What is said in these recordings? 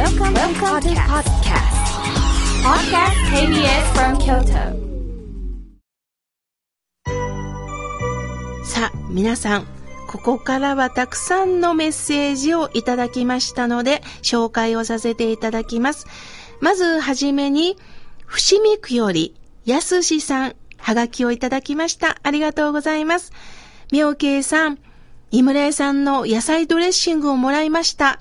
Welcome, Welcome to podcast. Podcast KBS from Kyoto. さあ、皆さん、ここからはたくさんのメッセージをいただきましたので、紹介をさせていただきます。まずはじめに、伏見区より、やすしさん、はがきをいただきました。ありがとうございます。妙慶さん、井村屋さんの野菜ドレッシングをもらいました。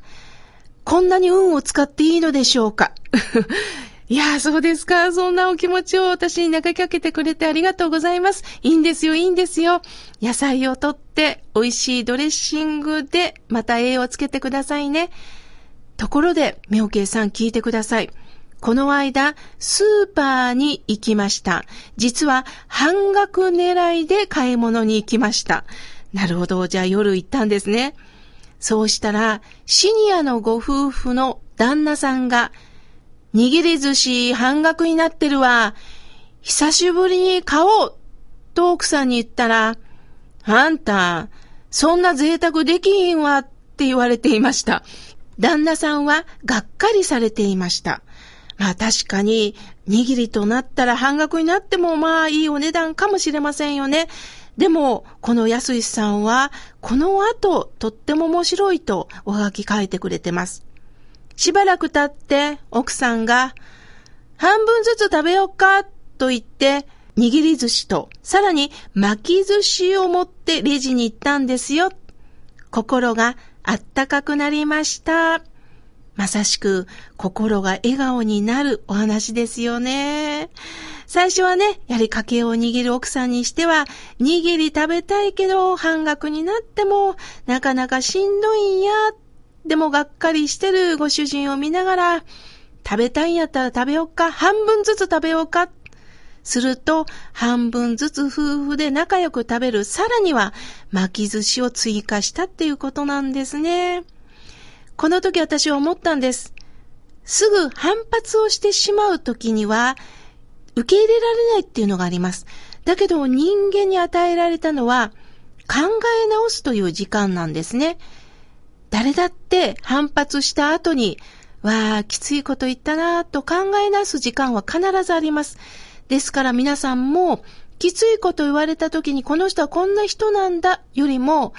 こんなに運を使っていいのでしょうか？いや、そうですか。そんなお気持ちを私に投げかけてくれてありがとうございます。いいんですよ、いいんですよ。野菜をとって美味しいドレッシングでまた栄養をつけてくださいね。ところで、妙慶さん聞いてください。この間、スーパーに行きました。実は半額狙いで買い物に行きました。なるほど。じゃあ夜行ったんですね。そうしたら、シニアのご夫婦の旦那さんが、握り寿司半額になってるわ。久しぶりに買おうと奥さんに言ったら、あんた、そんな贅沢できひんわって言われていました。旦那さんはがっかりされていました。まあ確かに、握りとなったら半額になってもまあいいお値段かもしれませんよね。でも、この安石さんは、この後、とっても面白いとおはがき書いてくれてます。しばらく経って奥さんが、半分ずつ食べようかと言って、握り寿司と、さらに巻き寿司を持ってレジに行ったんですよ。心があったかくなりました。まさしく心が笑顔になるお話ですよね。最初はね、やはり家計を握る奥さんにしては、握り食べたいけど半額になってもなかなかしんどいんやでもがっかりしてるご主人を見ながら、食べたいんやったら食べようか、半分ずつ食べようか。すると、半分ずつ夫婦で仲良く食べる、さらには巻き寿司を追加したっていうことなんですね。この時私は思ったんです。すぐ反発をしてしまう時には、受け入れられないっていうのがあります。だけど人間に与えられたのは、考え直すという時間なんですね。誰だって反発した後に、わあ、きついこと言ったなぁと考え直す時間は必ずあります。ですから皆さんも、きついこと言われた時にこの人はこんな人なんだよりも、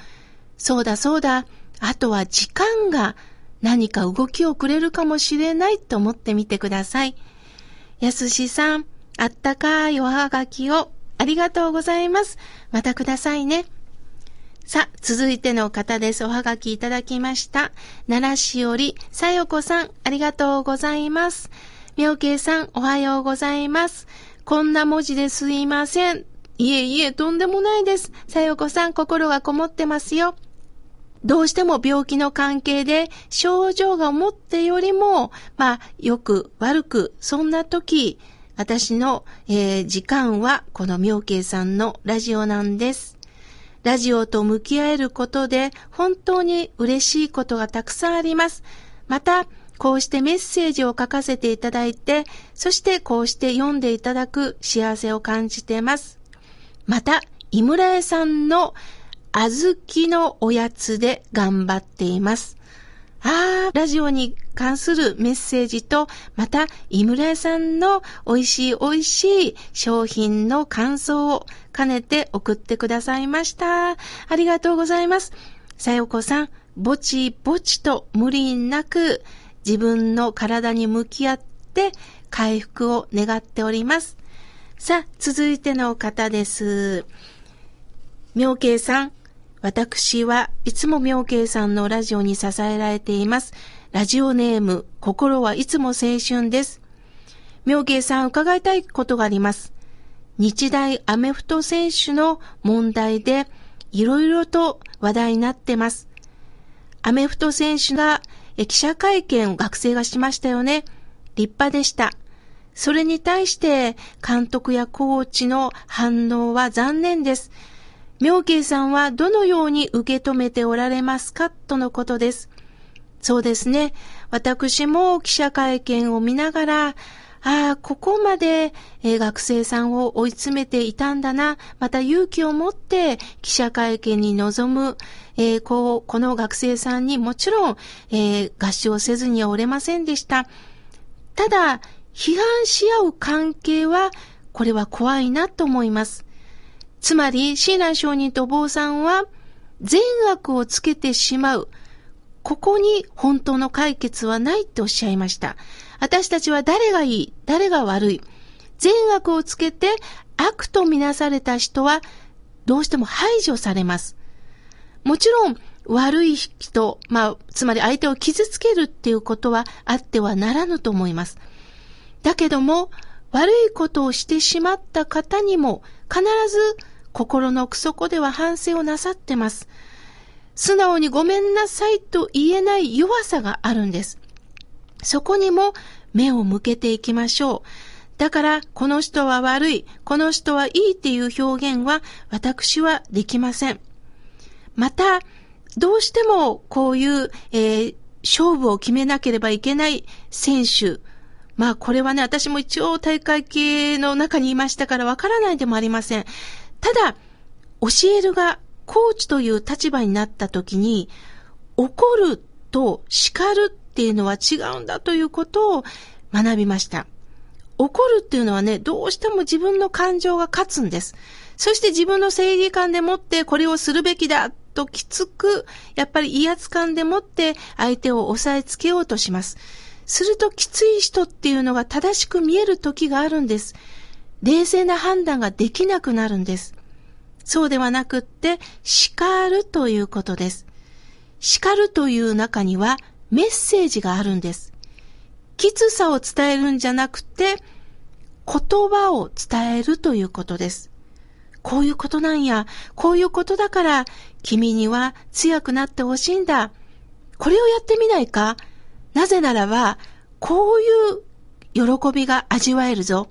そうだそうだ、あとは時間が何か動きをくれるかもしれないと思ってみてください。やすしさん、あったかいおはがきをありがとうございます。またくださいね。さあ、続いての方です。おはがきいただきました。奈良市より、さよこさん、ありがとうございます。みょうけいさん、おはようございます。こんな文字ですいません。いえいえ、とんでもないです。さよこさん、心がこもってますよ。どうしても病気の関係で症状が思ってよりも、まあ、よく悪く、そんな時、私の、えー、時間はこの妙慶さんのラジオなんです。ラジオと向き合えることで本当に嬉しいことがたくさんあります。また、こうしてメッセージを書かせていただいて、そしてこうして読んでいただく幸せを感じています。また、井村屋さんの小豆のおやつで頑張っています。ああ、ラジオに関するメッセージと、また、井村屋さんの美味しい美味しい商品の感想を兼ねて送ってくださいました。ありがとうございます。さよこさん、ぼちぼちと無理なく自分の体に向き合って回復を願っております。さあ、続いての方です。妙慶さん、私はいつも妙慶さんのラジオに支えられています。ラジオネーム、心はいつも青春です。妙慶さん、伺いたいことがあります。日大アメフト選手の問題で、いろいろと話題になってます。アメフト選手が記者会見を学生がしましたよね。立派でした。それに対して監督やコーチの反応は残念です。妙慶さんはどのように受け止めておられますか？とのことです。そうですね。私も記者会見を見ながら、ああ、ここまで、え、学生さんを追い詰めていたんだな。また勇気を持って記者会見に臨む、えー、こう、この学生さんにもちろん、えー、合唱せずにはおれませんでした。ただ、批判し合う関係は、これは怖いなと思います。つまり、親鸞上人と坊さんは、善悪をつけてしまう。ここに本当の解決はないっておっしゃいました。私たちは誰がいい、誰が悪い？善悪をつけて悪とみなされた人はどうしても排除されます。もちろん悪い人、まあ、つまり相手を傷つけるっていうことはあってはならぬと思います。だけども、悪いことをしてしまった方にも必ず心の奥底では反省をなさってます。素直にごめんなさいと言えない弱さがあるんです。そこにも目を向けていきましょう。だから、この人は悪い、この人はいいっていう表現は私はできません。また、どうしてもこういう、えー、勝負を決めなければいけない選手。まあこれはね、私も一応大会系の中にいましたからわからないでもありません。ただ、教えるが、コーチという立場になった時に、怒ると叱るっていうのは違うんだということを学びました。怒るっていうのはね、どうしても自分の感情が勝つんです。そして自分の正義感でもってこれをするべきだときつく、やっぱり威圧感でもって相手を押さえつけようとします。するときつい人っていうのが正しく見える時があるんです。冷静な判断ができなくなるんです。そうではなくって、叱るということです。叱るという中にはメッセージがあるんです。きつさを伝えるんじゃなくて、言葉を伝えるということです。こういうことなんや、こういうことだから、君には強くなってほしいんだ。これをやってみないか？なぜならば、こういう喜びが味わえるぞ。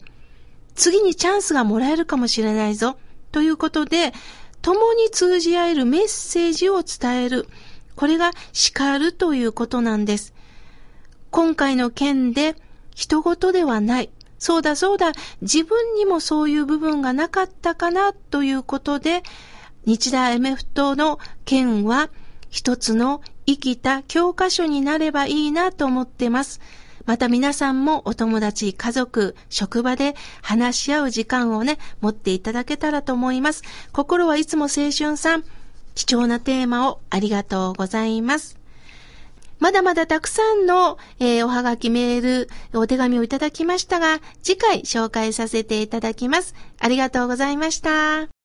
次にチャンスがもらえるかもしれないぞ。ということで、共に通じ合えるメッセージを伝える。これが叱るということなんです。今回の件で人事ではない。そうだそうだ、自分にもそういう部分がなかったかなということで、日大エメフトの件は一つの生きた教科書になればいいなと思ってます。また皆さんもお友達、家族、職場で話し合う時間をね、持っていただけたらと思います。心はいつも青春さん、貴重なテーマをありがとうございます。まだまだたくさんの、えー、おはがきメール、お手紙をいただきましたが、次回紹介させていただきます。ありがとうございました。